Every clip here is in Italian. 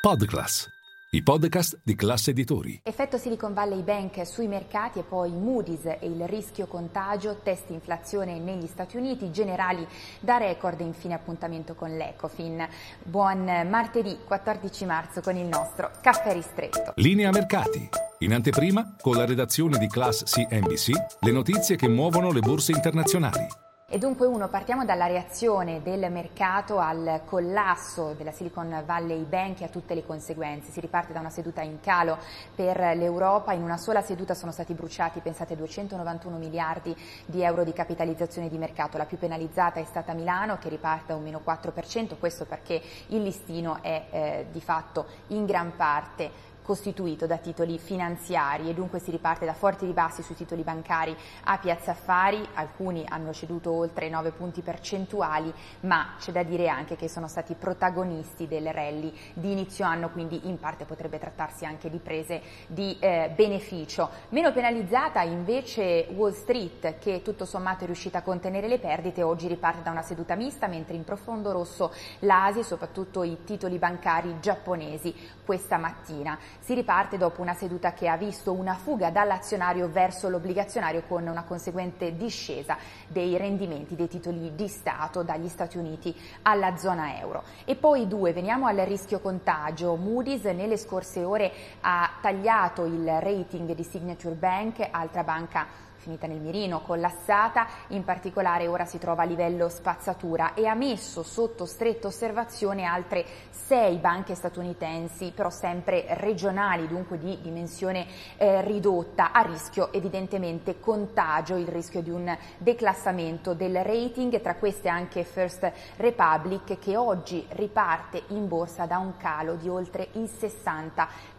Podclass, i podcast di classe editori. Effetto Silicon Valley Bank sui mercati e poi Moody's e il rischio contagio, test inflazione negli Stati Uniti, generali da record e infine appuntamento con l'Ecofin. Buon martedì 14 marzo con il nostro caffè ristretto. Linea mercati. In anteprima, con la redazione di Class CNBC, le notizie che muovono le borse internazionali. E dunque uno, partiamo dalla reazione del mercato al collasso della Silicon Valley Bank e a tutte le conseguenze. Si riparte da una seduta in calo per l'Europa, in una sola seduta sono stati bruciati, pensate, 291 miliardi di euro di capitalizzazione di mercato. La più penalizzata è stata Milano che riparte da un meno 4%, questo perché il listino è eh, di fatto in gran parte costituito da titoli finanziari e dunque si riparte da forti ribassi sui titoli bancari a Piazza Affari, alcuni hanno ceduto oltre 9 punti percentuali, ma c'è da dire anche che sono stati protagonisti del rally di inizio anno, quindi in parte potrebbe trattarsi anche di prese di eh, beneficio. Meno penalizzata invece Wall Street che tutto sommato è riuscita a contenere le perdite, oggi riparte da una seduta mista, mentre in profondo rosso l'Asia e soprattutto i titoli bancari giapponesi questa mattina. Si riparte dopo una seduta che ha visto una fuga dall'azionario verso l'obbligazionario con una conseguente discesa dei rendimenti dei titoli di Stato dagli Stati Uniti alla zona euro. E poi due, veniamo al rischio contagio. Moody's nelle scorse ore ha tagliato il rating di Signature Bank, altra banca finita nel mirino, collassata, in particolare ora si trova a livello spazzatura e ha messo sotto stretta osservazione altre sei banche statunitensi, però sempre regionali, dunque di dimensione eh, ridotta, a rischio evidentemente contagio, il rischio di un declassamento del rating, tra queste anche First Republic che oggi riparte in borsa da un calo di oltre il 60%.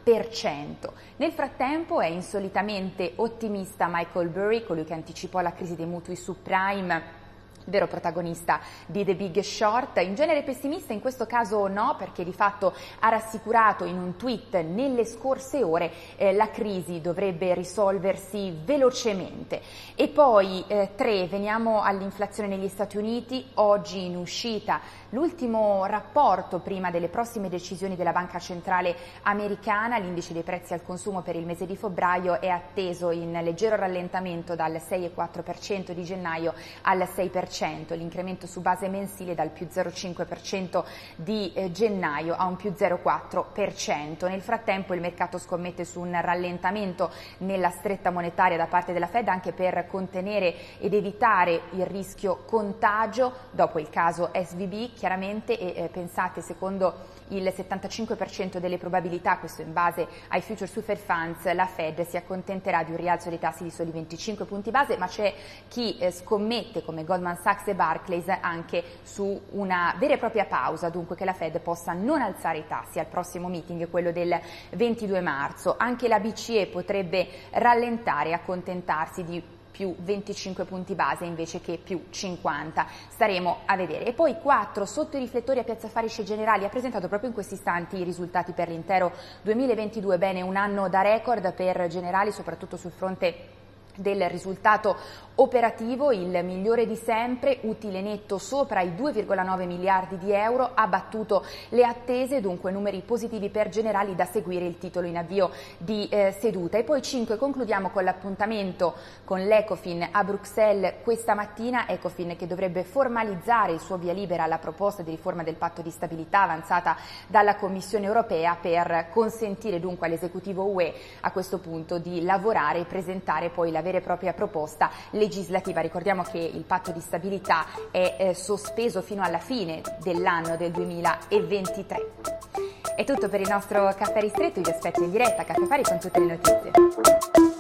Nel frattempo è insolitamente ottimista Michael Burry, colui che anticipò la crisi dei mutui subprime vero protagonista di The Big Short. In genere pessimista, in questo caso no, perché di fatto ha rassicurato in un tweet nelle scorse ore eh, la crisi dovrebbe risolversi velocemente. E poi eh, tre, veniamo all'inflazione negli Stati Uniti, oggi in uscita l'ultimo rapporto prima delle prossime decisioni della Banca Centrale Americana, l'indice dei prezzi al consumo per il mese di febbraio è atteso in leggero rallentamento dal 6,4% di gennaio al 6% 0,5%, l'incremento su base mensile dal più 0,5% di eh, gennaio a un più 0,4%. Nel frattempo il mercato scommette su un rallentamento nella stretta monetaria da parte della Fed anche per contenere ed evitare il rischio contagio dopo il caso SVB chiaramente e eh, pensate secondo il 75% delle probabilità, questo in base ai future super funds, la Fed si accontenterà di un rialzo dei tassi di soli 25 punti base, ma c'è chi eh, scommette come Goldman Sachs e Barclays anche su una vera e propria pausa, dunque che la Fed possa non alzare i tassi al prossimo meeting, quello del 22 marzo. Anche la BCE potrebbe rallentare e accontentarsi di più 25 punti base invece che più 50. Staremo a vedere. E poi 4 sotto i riflettori a Piazza Farisce Generali ha presentato proprio in questi istanti i risultati per l'intero 2022. Bene, un anno da record per Generali, soprattutto sul fronte del risultato operativo, il migliore di sempre, utile netto sopra i 2,9 miliardi di euro, ha battuto le attese, dunque numeri positivi per generali da seguire il titolo in avvio di eh, seduta. E poi 5 concludiamo con l'appuntamento con l'Ecofin a Bruxelles questa mattina, Ecofin che dovrebbe formalizzare il suo via libera alla proposta di riforma del patto di stabilità avanzata dalla Commissione europea per consentire dunque all'esecutivo UE a questo punto di lavorare e presentare poi la vera e propria proposta legislativa. Ricordiamo che il patto di stabilità è eh, sospeso fino alla fine dell'anno del 2023. È tutto per il nostro caffè ristretto, vi aspetto in diretta a Caffè Fari con tutte le notizie.